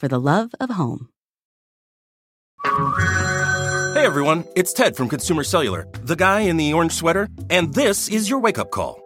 for the love of home. Hey everyone, it's Ted from Consumer Cellular, the guy in the orange sweater, and this is your wake up call.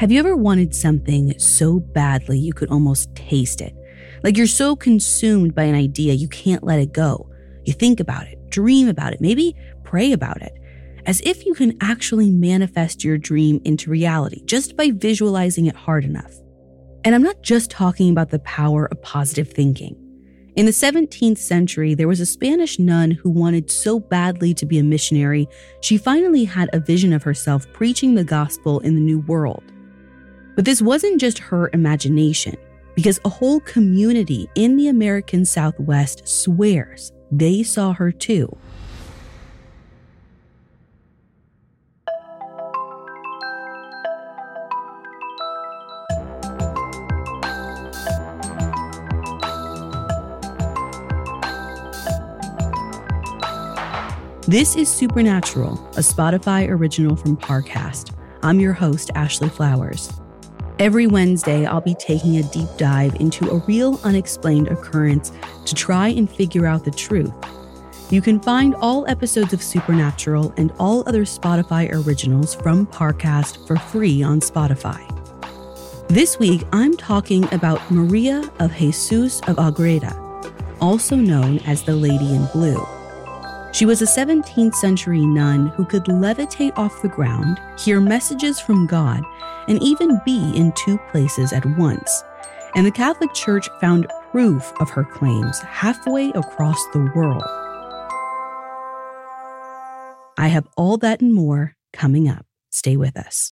Have you ever wanted something so badly you could almost taste it? Like you're so consumed by an idea you can't let it go. You think about it, dream about it, maybe pray about it, as if you can actually manifest your dream into reality just by visualizing it hard enough. And I'm not just talking about the power of positive thinking. In the 17th century, there was a Spanish nun who wanted so badly to be a missionary, she finally had a vision of herself preaching the gospel in the New World. But this wasn't just her imagination, because a whole community in the American Southwest swears they saw her too. This is Supernatural, a Spotify original from Parcast. I'm your host, Ashley Flowers. Every Wednesday, I'll be taking a deep dive into a real unexplained occurrence to try and figure out the truth. You can find all episodes of Supernatural and all other Spotify originals from Parcast for free on Spotify. This week, I'm talking about Maria of Jesus of Agreda, also known as the Lady in Blue. She was a 17th century nun who could levitate off the ground, hear messages from God, and even be in two places at once. And the Catholic Church found proof of her claims halfway across the world. I have all that and more coming up. Stay with us.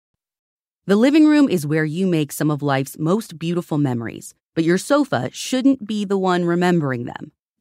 The living room is where you make some of life's most beautiful memories, but your sofa shouldn't be the one remembering them.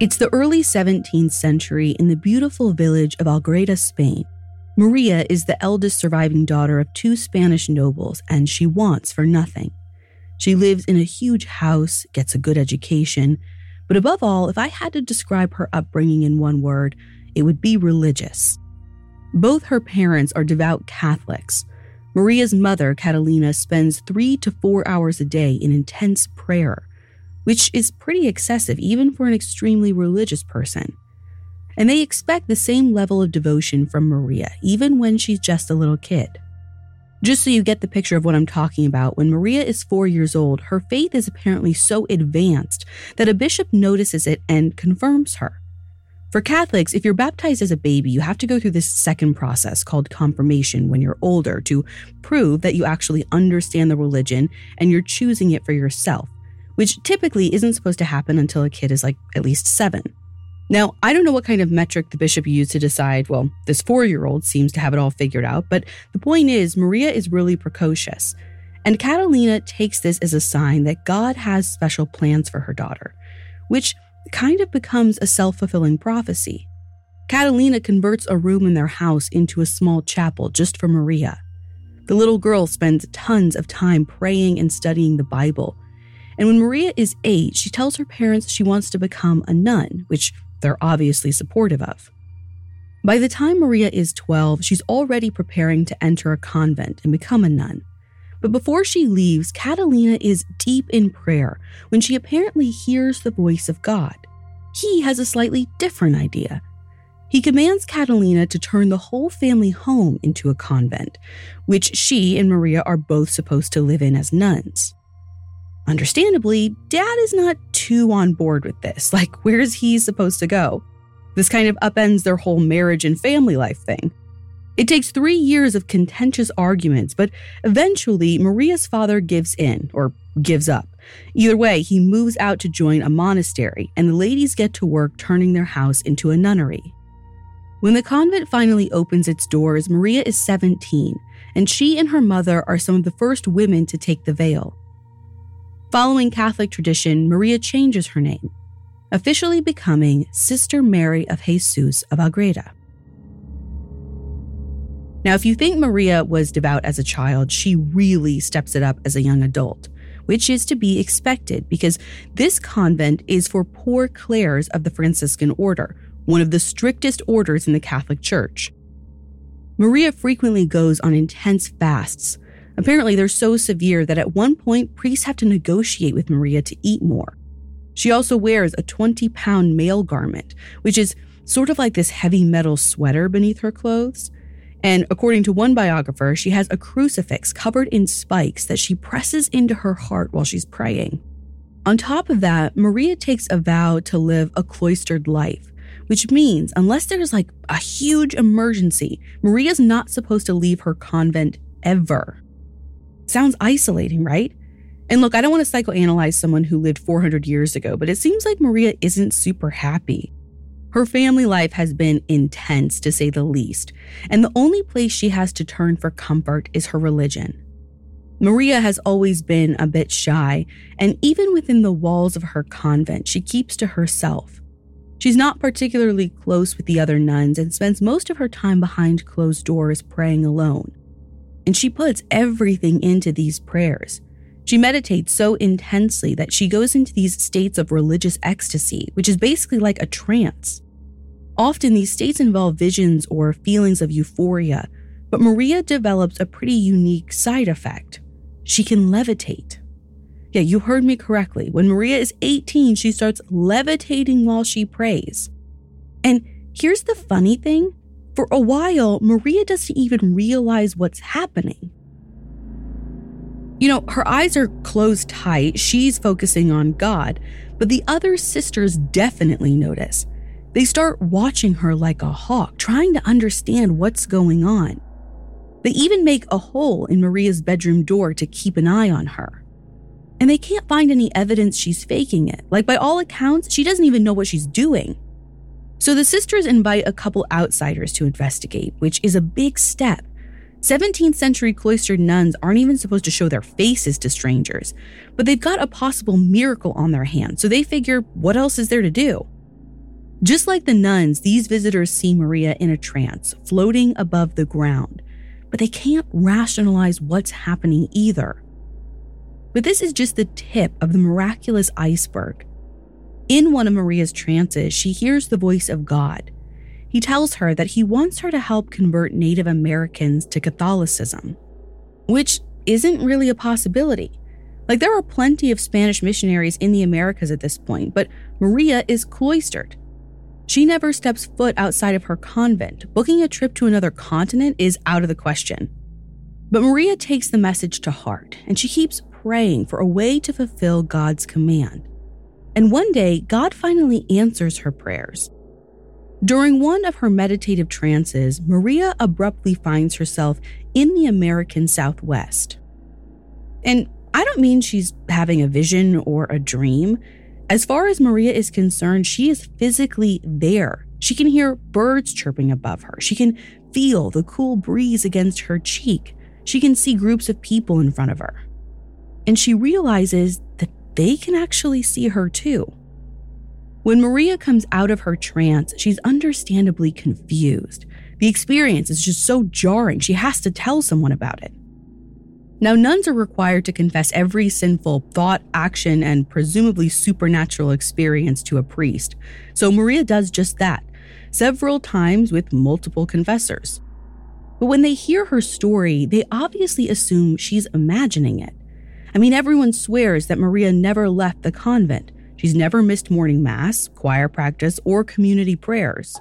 It's the early 17th century in the beautiful village of Agreda, Spain. Maria is the eldest surviving daughter of two Spanish nobles, and she wants for nothing. She lives in a huge house, gets a good education, but above all, if I had to describe her upbringing in one word, it would be religious. Both her parents are devout Catholics. Maria's mother, Catalina, spends three to four hours a day in intense prayer which is pretty excessive even for an extremely religious person. And they expect the same level of devotion from Maria, even when she's just a little kid. Just so you get the picture of what I'm talking about, when Maria is four years old, her faith is apparently so advanced that a bishop notices it and confirms her. For Catholics, if you're baptized as a baby, you have to go through this second process called confirmation when you're older to prove that you actually understand the religion and you're choosing it for yourself which typically isn't supposed to happen until a kid is like at least seven. Now, I don't know what kind of metric the bishop used to decide, well, this four year old seems to have it all figured out, but the point is, Maria is really precocious. And Catalina takes this as a sign that God has special plans for her daughter, which kind of becomes a self fulfilling prophecy. Catalina converts a room in their house into a small chapel just for Maria. The little girl spends tons of time praying and studying the Bible, and when Maria is eight, she tells her parents she wants to become a nun, which they're obviously supportive of. By the time Maria is 12, she's already preparing to enter a convent and become a nun. But before she leaves, Catalina is deep in prayer when she apparently hears the voice of God. He has a slightly different idea. He commands Catalina to turn the whole family home into a convent, which she and Maria are both supposed to live in as nuns. Understandably, Dad is not too on board with this. Like, where's he supposed to go? This kind of upends their whole marriage and family life thing. It takes three years of contentious arguments, but eventually Maria's father gives in, or gives up. Either way, he moves out to join a monastery, and the ladies get to work turning their house into a nunnery. When the convent finally opens its doors, Maria is 17, and she and her mother are some of the first women to take the veil. Following Catholic tradition, Maria changes her name, officially becoming Sister Mary of Jesus of Agreda. Now, if you think Maria was devout as a child, she really steps it up as a young adult, which is to be expected because this convent is for poor Clares of the Franciscan order, one of the strictest orders in the Catholic Church. Maria frequently goes on intense fasts. Apparently, they're so severe that at one point, priests have to negotiate with Maria to eat more. She also wears a 20 pound mail garment, which is sort of like this heavy metal sweater beneath her clothes. And according to one biographer, she has a crucifix covered in spikes that she presses into her heart while she's praying. On top of that, Maria takes a vow to live a cloistered life, which means unless there's like a huge emergency, Maria's not supposed to leave her convent ever. Sounds isolating, right? And look, I don't want to psychoanalyze someone who lived 400 years ago, but it seems like Maria isn't super happy. Her family life has been intense, to say the least, and the only place she has to turn for comfort is her religion. Maria has always been a bit shy, and even within the walls of her convent, she keeps to herself. She's not particularly close with the other nuns and spends most of her time behind closed doors praying alone. And she puts everything into these prayers she meditates so intensely that she goes into these states of religious ecstasy, which is basically like a trance. Often, these states involve visions or feelings of euphoria, but Maria develops a pretty unique side effect. She can levitate. Yeah, you heard me correctly. When Maria is 18, she starts levitating while she prays. And here's the funny thing for a while, Maria doesn't even realize what's happening. You know, her eyes are closed tight. She's focusing on God, but the other sisters definitely notice. They start watching her like a hawk, trying to understand what's going on. They even make a hole in Maria's bedroom door to keep an eye on her. And they can't find any evidence she's faking it. Like, by all accounts, she doesn't even know what she's doing. So the sisters invite a couple outsiders to investigate, which is a big step 17th century cloistered nuns aren't even supposed to show their faces to strangers, but they've got a possible miracle on their hands, so they figure, what else is there to do? Just like the nuns, these visitors see Maria in a trance, floating above the ground, but they can't rationalize what's happening either. But this is just the tip of the miraculous iceberg. In one of Maria's trances, she hears the voice of God he tells her that he wants her to help convert Native Americans to Catholicism, which isn't really a possibility. Like, there are plenty of Spanish missionaries in the Americas at this point, but Maria is cloistered. She never steps foot outside of her convent. Booking a trip to another continent is out of the question. But Maria takes the message to heart, and she keeps praying for a way to fulfill God's command. And one day, God finally answers her prayers. During one of her meditative trances, Maria abruptly finds herself in the American Southwest. And I don't mean she's having a vision or a dream. As far as Maria is concerned, she is physically there. She can hear birds chirping above her. She can feel the cool breeze against her cheek. She can see groups of people in front of her. And she realizes that they can actually see her too. When Maria comes out of her trance, she's understandably confused. The experience is just so jarring, she has to tell someone about it. Now, nuns are required to confess every sinful thought, action, and presumably supernatural experience to a priest. So Maria does just that. several times with multiple confessors. But when they hear her story, they obviously assume she's imagining it. I mean, everyone swears that Maria never left the convent. She's never missed morning mass, choir practice, or community prayers.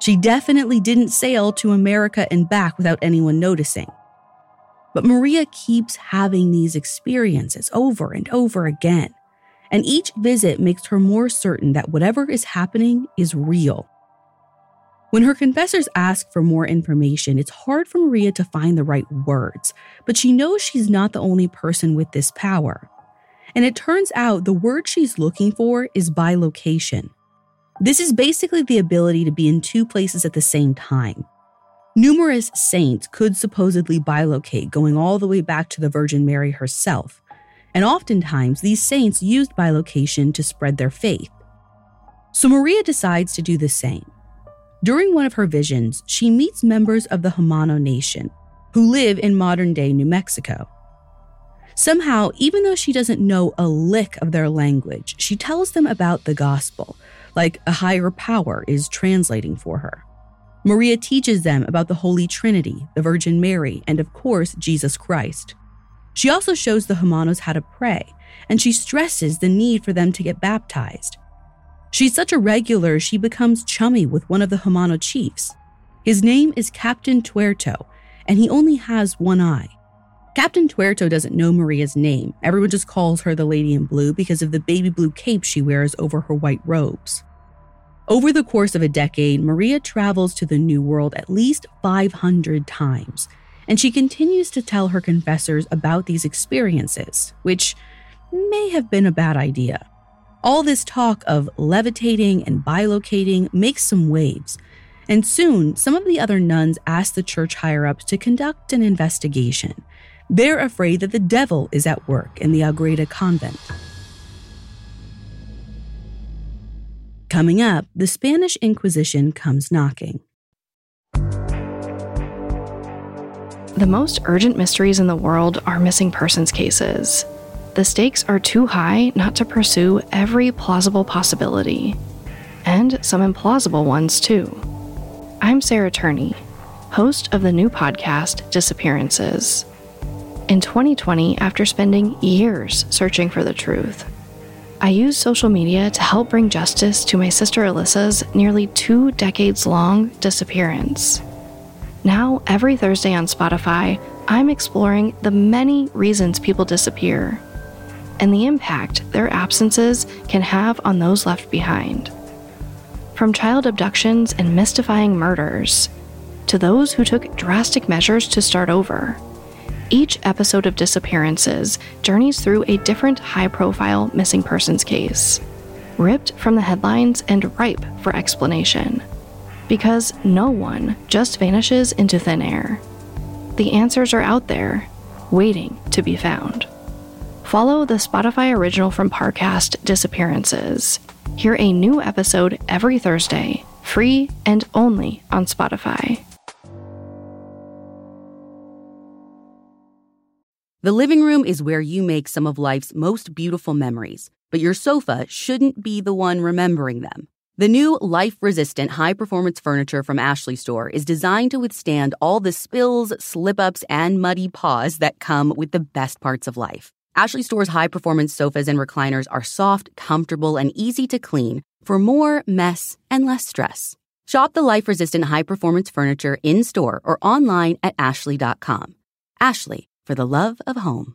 She definitely didn't sail to America and back without anyone noticing. But Maria keeps having these experiences over and over again, and each visit makes her more certain that whatever is happening is real. When her confessors ask for more information, it's hard for Maria to find the right words, but she knows she's not the only person with this power. And it turns out the word she's looking for is bilocation. This is basically the ability to be in two places at the same time. Numerous saints could supposedly bilocate, going all the way back to the Virgin Mary herself, and oftentimes these saints used bilocation to spread their faith. So Maria decides to do the same. During one of her visions, she meets members of the Jumano Nation who live in modern day New Mexico. Somehow, even though she doesn't know a lick of their language, she tells them about the gospel, like a higher power is translating for her. Maria teaches them about the Holy Trinity, the Virgin Mary, and of course, Jesus Christ. She also shows the Jumanos how to pray, and she stresses the need for them to get baptized. She's such a regular, she becomes chummy with one of the Jumano chiefs. His name is Captain Tuerto, and he only has one eye. Captain Tuerto doesn't know Maria's name. Everyone just calls her the Lady in Blue because of the baby blue cape she wears over her white robes. Over the course of a decade, Maria travels to the New World at least 500 times, and she continues to tell her confessors about these experiences, which may have been a bad idea. All this talk of levitating and bilocating makes some waves, and soon some of the other nuns ask the church higher ups to conduct an investigation. They're afraid that the devil is at work in the Agreda convent. Coming up, the Spanish Inquisition comes knocking. The most urgent mysteries in the world are missing persons cases the stakes are too high not to pursue every plausible possibility, and some implausible ones too. I'm Sarah Turney, host of the new podcast Disappearances. In 2020, after spending years searching for the truth, I used social media to help bring justice to my sister Alyssa's nearly two decades long disappearance. Now, every Thursday on Spotify, I'm exploring the many reasons people disappear and the impact their absences can have on those left behind. From child abductions and mystifying murders to those who took drastic measures to start over. Each episode of Disappearances journeys through a different high profile missing persons case, ripped from the headlines and ripe for explanation. Because no one just vanishes into thin air. The answers are out there, waiting to be found. Follow the Spotify original from Parcast Disappearances. Hear a new episode every Thursday, free and only on Spotify. The living room is where you make some of life's most beautiful memories, but your sofa shouldn't be the one remembering them. The new life resistant high performance furniture from Ashley Store is designed to withstand all the spills, slip ups, and muddy paws that come with the best parts of life. Ashley Store's high performance sofas and recliners are soft, comfortable, and easy to clean for more mess and less stress. Shop the life resistant high performance furniture in store or online at ashley.com. Ashley, for the love of home.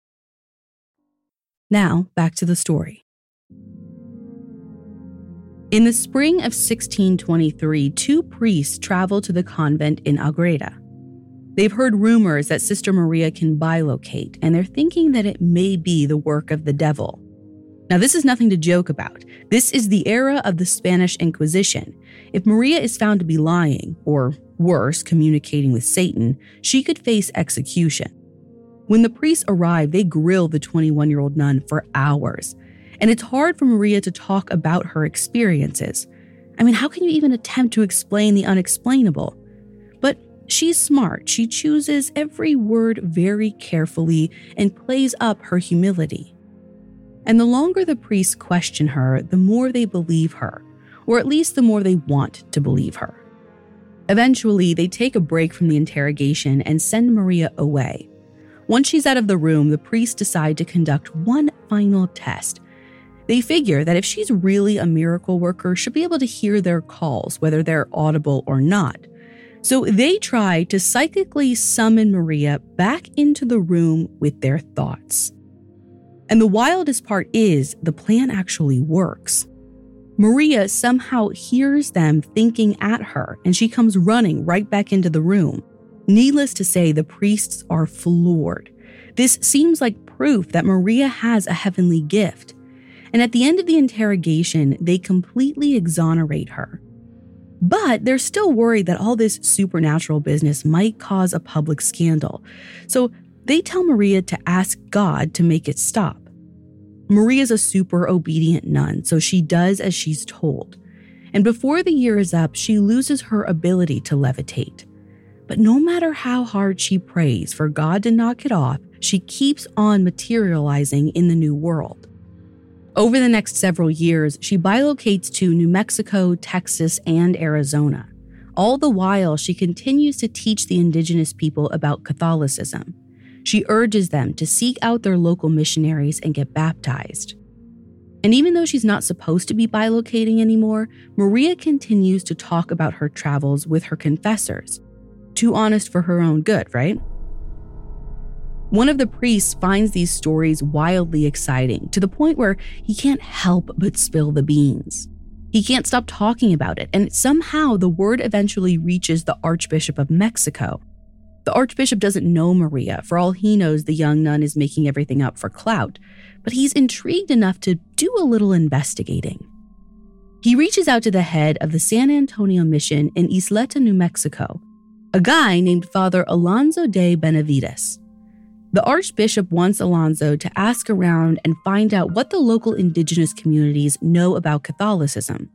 Now, back to the story. In the spring of 1623, two priests travel to the convent in Agreda. They've heard rumors that Sister Maria can bilocate, and they're thinking that it may be the work of the devil. Now, this is nothing to joke about. This is the era of the Spanish Inquisition. If Maria is found to be lying, or worse, communicating with Satan, she could face execution. When the priests arrive, they grill the 21 year old nun for hours. And it's hard for Maria to talk about her experiences. I mean, how can you even attempt to explain the unexplainable? But she's smart. She chooses every word very carefully and plays up her humility. And the longer the priests question her, the more they believe her, or at least the more they want to believe her. Eventually, they take a break from the interrogation and send Maria away. Once she's out of the room, the priests decide to conduct one final test they figure that if she's really a miracle worker, she'll be able to hear their calls, whether they're audible or not. So they try to psychically summon Maria back into the room with their thoughts. And the wildest part is the plan actually works. Maria somehow hears them thinking at her, and she comes running right back into the room. Needless to say, the priests are floored. This seems like proof that Maria has a heavenly gift. And at the end of the interrogation, they completely exonerate her. But they're still worried that all this supernatural business might cause a public scandal. So they tell Maria to ask God to make it stop. Maria's a super obedient nun, so she does as she's told. And before the year is up, she loses her ability to levitate. But no matter how hard she prays for God to knock it off, she keeps on materializing in the new world. Over the next several years, she bilocates to New Mexico, Texas, and Arizona. All the while, she continues to teach the indigenous people about Catholicism. She urges them to seek out their local missionaries and get baptized. And even though she's not supposed to be bilocating anymore, Maria continues to talk about her travels with her confessors. Too honest for her own good, right? One of the priests finds these stories wildly exciting to the point where he can't help but spill the beans. He can't stop talking about it, and somehow the word eventually reaches the Archbishop of Mexico. The Archbishop doesn't know Maria. For all he knows, the young nun is making everything up for clout, but he's intrigued enough to do a little investigating. He reaches out to the head of the San Antonio Mission in Isleta, New Mexico, a guy named Father Alonso de Benavides. The Archbishop wants Alonso to ask around and find out what the local indigenous communities know about Catholicism,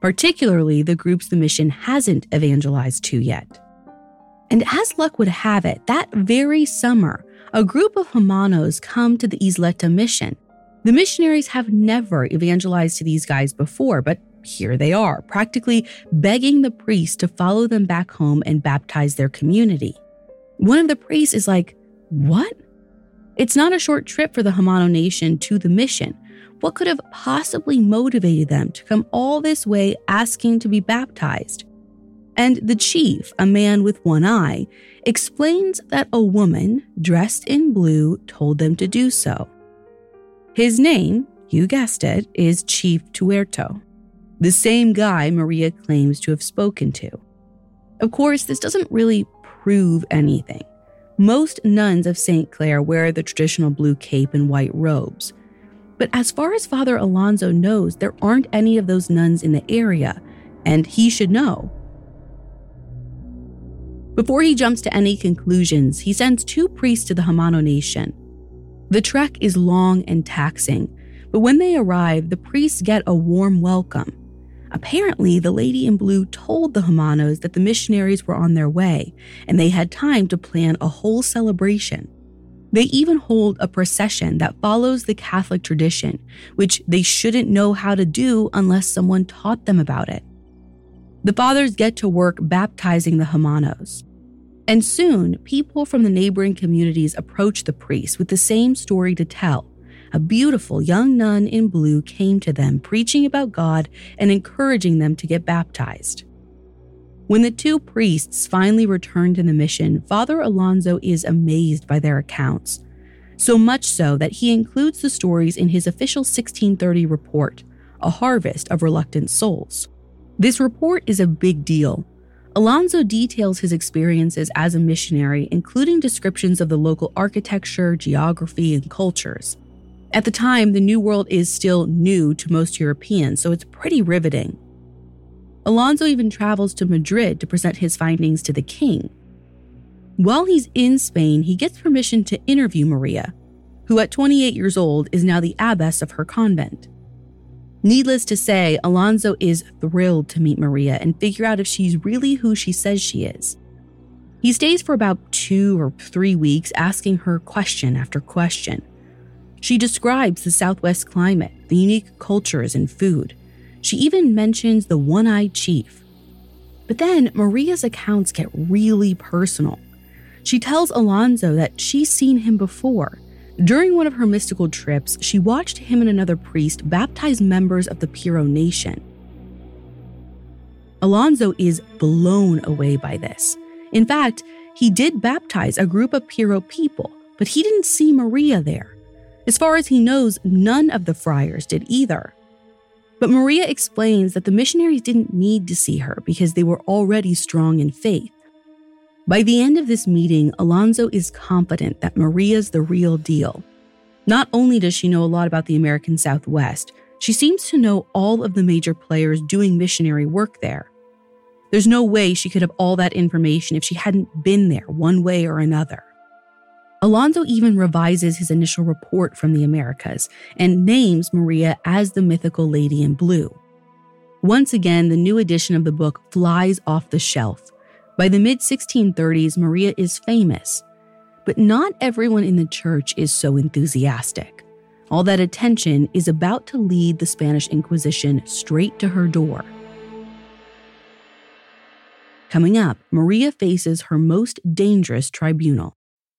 particularly the groups the mission hasn't evangelized to yet. And as luck would have it, that very summer, a group of Jumanos come to the Isleta mission. The missionaries have never evangelized to these guys before, but here they are, practically begging the priest to follow them back home and baptize their community. One of the priests is like, what? It's not a short trip for the Jumano nation to the mission. What could have possibly motivated them to come all this way asking to be baptized? And the chief, a man with one eye, explains that a woman dressed in blue told them to do so. His name, you guessed it, is Chief Tuerto, the same guy Maria claims to have spoken to. Of course, this doesn't really prove anything. Most nuns of St. Clare wear the traditional blue cape and white robes. But as far as Father Alonso knows, there aren't any of those nuns in the area, and he should know. Before he jumps to any conclusions, he sends two priests to the Jumano nation. The trek is long and taxing, but when they arrive, the priests get a warm welcome. Apparently, the lady in blue told the Jumanos that the missionaries were on their way, and they had time to plan a whole celebration. They even hold a procession that follows the Catholic tradition, which they shouldn't know how to do unless someone taught them about it. The fathers get to work baptizing the Jumanos. And soon, people from the neighboring communities approach the priests with the same story to tell a beautiful young nun in blue came to them, preaching about God and encouraging them to get baptized. When the two priests finally return to the mission, Father Alonso is amazed by their accounts. So much so that he includes the stories in his official 1630 report, A Harvest of Reluctant Souls. This report is a big deal. Alonso details his experiences as a missionary, including descriptions of the local architecture, geography, and cultures. At the time, the New World is still new to most Europeans, so it's pretty riveting. Alonso even travels to Madrid to present his findings to the king. While he's in Spain, he gets permission to interview Maria, who at 28 years old is now the abbess of her convent. Needless to say, Alonso is thrilled to meet Maria and figure out if she's really who she says she is. He stays for about two or three weeks, asking her question after question. She describes the Southwest climate, the unique cultures and food. She even mentions the one eyed chief. But then Maria's accounts get really personal. She tells Alonso that she's seen him before. During one of her mystical trips, she watched him and another priest baptize members of the Piro Nation. Alonso is blown away by this. In fact, he did baptize a group of Piro people, but he didn't see Maria there. As far as he knows, none of the friars did either. But Maria explains that the missionaries didn't need to see her because they were already strong in faith. By the end of this meeting, Alonso is confident that Maria's the real deal. Not only does she know a lot about the American Southwest, she seems to know all of the major players doing missionary work there. There's no way she could have all that information if she hadn't been there one way or another. Alonso even revises his initial report from the Americas and names Maria as the mythical lady in blue. Once again, the new edition of the book flies off the shelf. By the mid 1630s, Maria is famous, but not everyone in the church is so enthusiastic. All that attention is about to lead the Spanish Inquisition straight to her door. Coming up, Maria faces her most dangerous tribunal.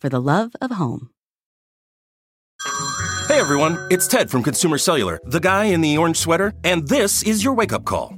for the love of home. Hey everyone, it's Ted from Consumer Cellular, the guy in the orange sweater, and this is your wake up call.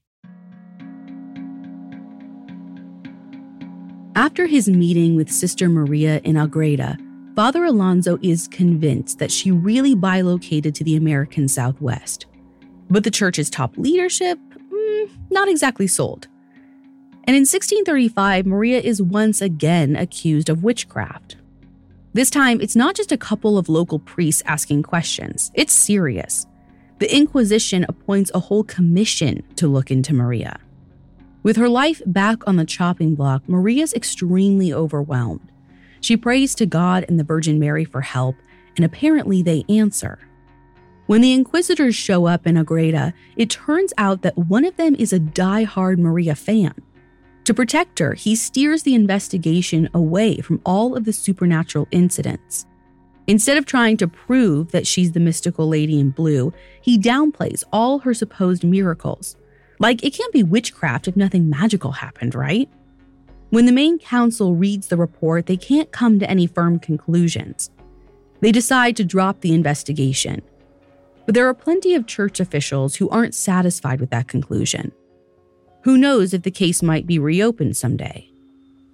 After his meeting with Sister Maria in Agreda, Father Alonso is convinced that she really bilocated to the American Southwest. But the church's top leadership, mm, not exactly sold. And in 1635, Maria is once again accused of witchcraft. This time, it's not just a couple of local priests asking questions, it's serious the Inquisition appoints a whole commission to look into Maria. With her life back on the chopping block, Maria's extremely overwhelmed. She prays to God and the Virgin Mary for help, and apparently they answer. When the inquisitors show up in Agreda, it turns out that one of them is a die-hard Maria fan. To protect her, he steers the investigation away from all of the supernatural incidents. Instead of trying to prove that she's the mystical lady in blue, he downplays all her supposed miracles. Like, it can't be witchcraft if nothing magical happened, right? When the main council reads the report, they can't come to any firm conclusions. They decide to drop the investigation. But there are plenty of church officials who aren't satisfied with that conclusion. Who knows if the case might be reopened someday?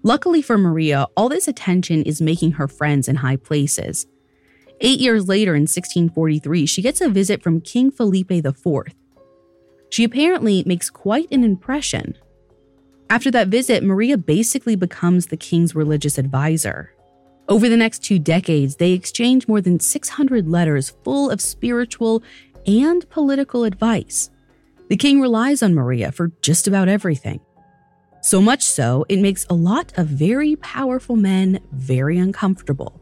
Luckily for Maria, all this attention is making her friends in high places. Eight years later, in 1643, she gets a visit from King Felipe IV. She apparently makes quite an impression. After that visit, Maria basically becomes the king's religious advisor. Over the next two decades, they exchange more than 600 letters full of spiritual and political advice. The king relies on Maria for just about everything. So much so, it makes a lot of very powerful men very uncomfortable.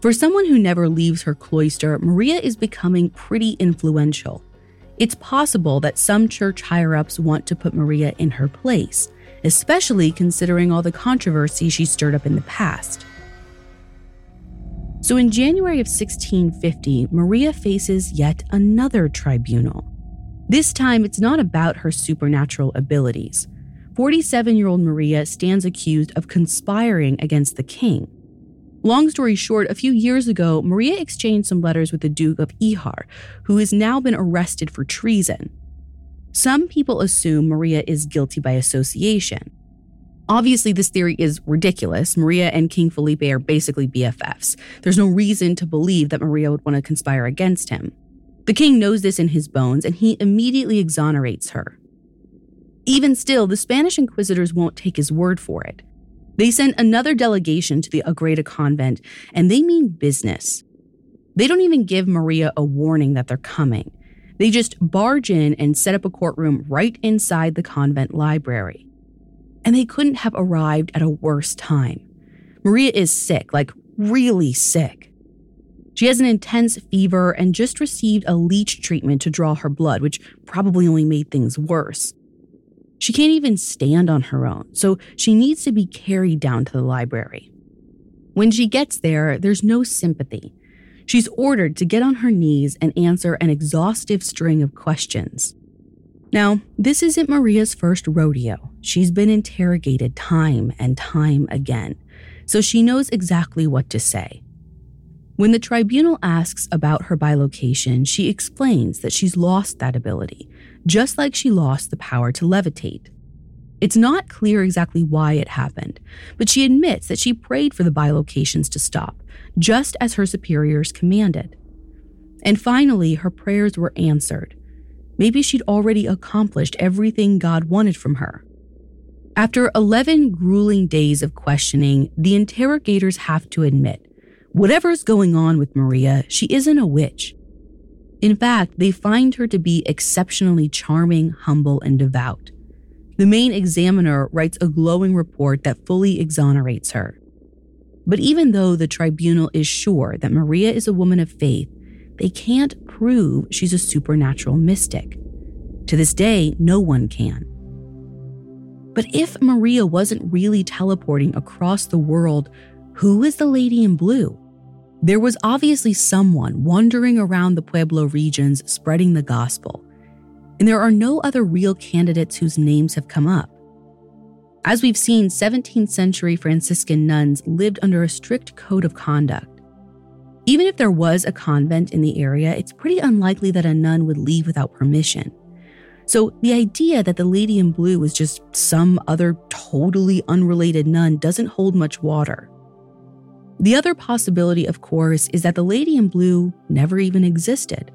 For someone who never leaves her cloister, Maria is becoming pretty influential. It's possible that some church higher ups want to put Maria in her place, especially considering all the controversy she stirred up in the past. So in January of 1650, Maria faces yet another tribunal. This time, it's not about her supernatural abilities. 47 year old Maria stands accused of conspiring against the king. Long story short, a few years ago, Maria exchanged some letters with the Duke of Hijar, who has now been arrested for treason. Some people assume Maria is guilty by association. Obviously, this theory is ridiculous. Maria and King Felipe are basically BFFs. There's no reason to believe that Maria would want to conspire against him. The king knows this in his bones, and he immediately exonerates her. Even still, the Spanish inquisitors won't take his word for it. They send another delegation to the Agreda convent, and they mean business. They don't even give Maria a warning that they're coming. They just barge in and set up a courtroom right inside the convent library. And they couldn't have arrived at a worse time. Maria is sick, like really sick. She has an intense fever and just received a leech treatment to draw her blood, which probably only made things worse. She can't even stand on her own, so she needs to be carried down to the library. When she gets there, there's no sympathy. She's ordered to get on her knees and answer an exhaustive string of questions. Now, this isn't Maria's first rodeo. She's been interrogated time and time again, so she knows exactly what to say. When the tribunal asks about her bilocation, she explains that she's lost that ability just like she lost the power to levitate. It's not clear exactly why it happened, but she admits that she prayed for the bilocations to stop, just as her superiors commanded. And finally, her prayers were answered. Maybe she'd already accomplished everything God wanted from her. After 11 grueling days of questioning, the interrogators have to admit whatever's going on with Maria, she isn't a witch. In fact, they find her to be exceptionally charming, humble, and devout. The main examiner writes a glowing report that fully exonerates her. But even though the tribunal is sure that Maria is a woman of faith, they can't prove she's a supernatural mystic. To this day, no one can. But if Maria wasn't really teleporting across the world, who is the lady in blue? There was obviously someone wandering around the Pueblo regions spreading the gospel, and there are no other real candidates whose names have come up. As we've seen, 17th century Franciscan nuns lived under a strict code of conduct. Even if there was a convent in the area, it's pretty unlikely that a nun would leave without permission. So the idea that the lady in blue was just some other totally unrelated nun doesn't hold much water. The other possibility, of course, is that the lady in blue never even existed.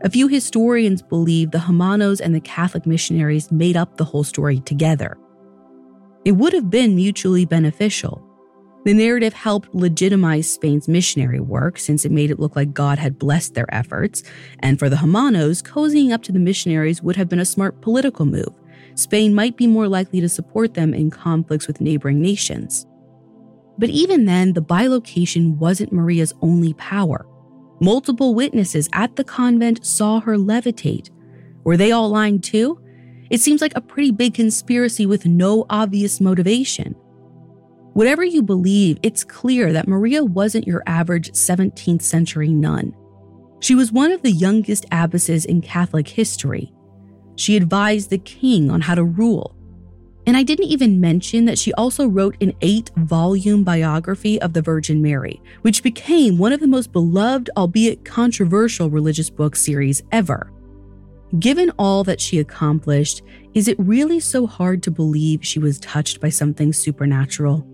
A few historians believe the Jumanos and the Catholic missionaries made up the whole story together. It would have been mutually beneficial. The narrative helped legitimize Spain's missionary work since it made it look like God had blessed their efforts, and for the Jumanos, cozying up to the missionaries would have been a smart political move. Spain might be more likely to support them in conflicts with neighboring nations. But even then, the bilocation wasn't Maria's only power. Multiple witnesses at the convent saw her levitate. Were they all lying too? It seems like a pretty big conspiracy with no obvious motivation. Whatever you believe, it's clear that Maria wasn't your average 17th century nun. She was one of the youngest abbesses in Catholic history. She advised the king on how to rule, and I didn't even mention that she also wrote an eight volume biography of the Virgin Mary, which became one of the most beloved, albeit controversial, religious book series ever. Given all that she accomplished, is it really so hard to believe she was touched by something supernatural?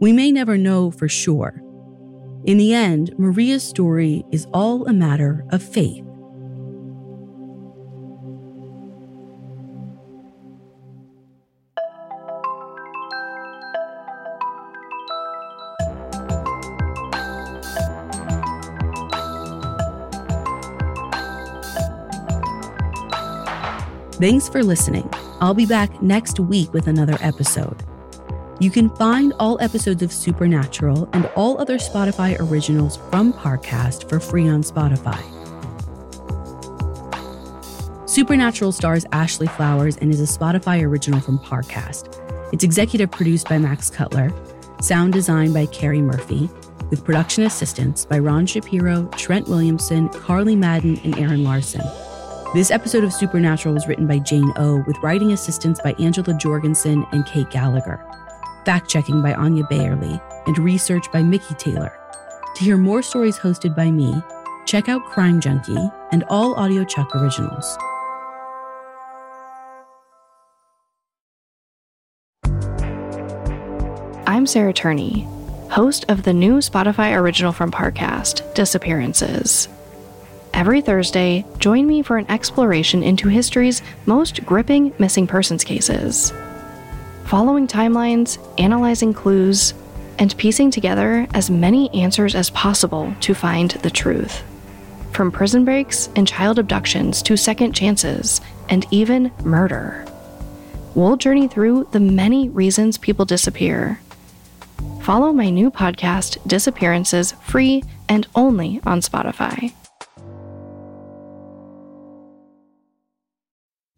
We may never know for sure. In the end, Maria's story is all a matter of faith. Thanks for listening. I'll be back next week with another episode. You can find all episodes of Supernatural and all other Spotify originals from Parcast for free on Spotify. Supernatural stars Ashley Flowers and is a Spotify original from Parcast. It's executive produced by Max Cutler, sound designed by Carrie Murphy, with production assistance by Ron Shapiro, Trent Williamson, Carly Madden, and Aaron Larson. This episode of Supernatural was written by Jane O, with writing assistance by Angela Jorgensen and Kate Gallagher, fact checking by Anya Bayerly, and research by Mickey Taylor. To hear more stories hosted by me, check out Crime Junkie and all Audio Chuck originals. I'm Sarah Turney, host of the new Spotify original from Parcast, Disappearances. Every Thursday, join me for an exploration into history's most gripping missing persons cases. Following timelines, analyzing clues, and piecing together as many answers as possible to find the truth. From prison breaks and child abductions to second chances and even murder. We'll journey through the many reasons people disappear. Follow my new podcast, Disappearances, free and only on Spotify.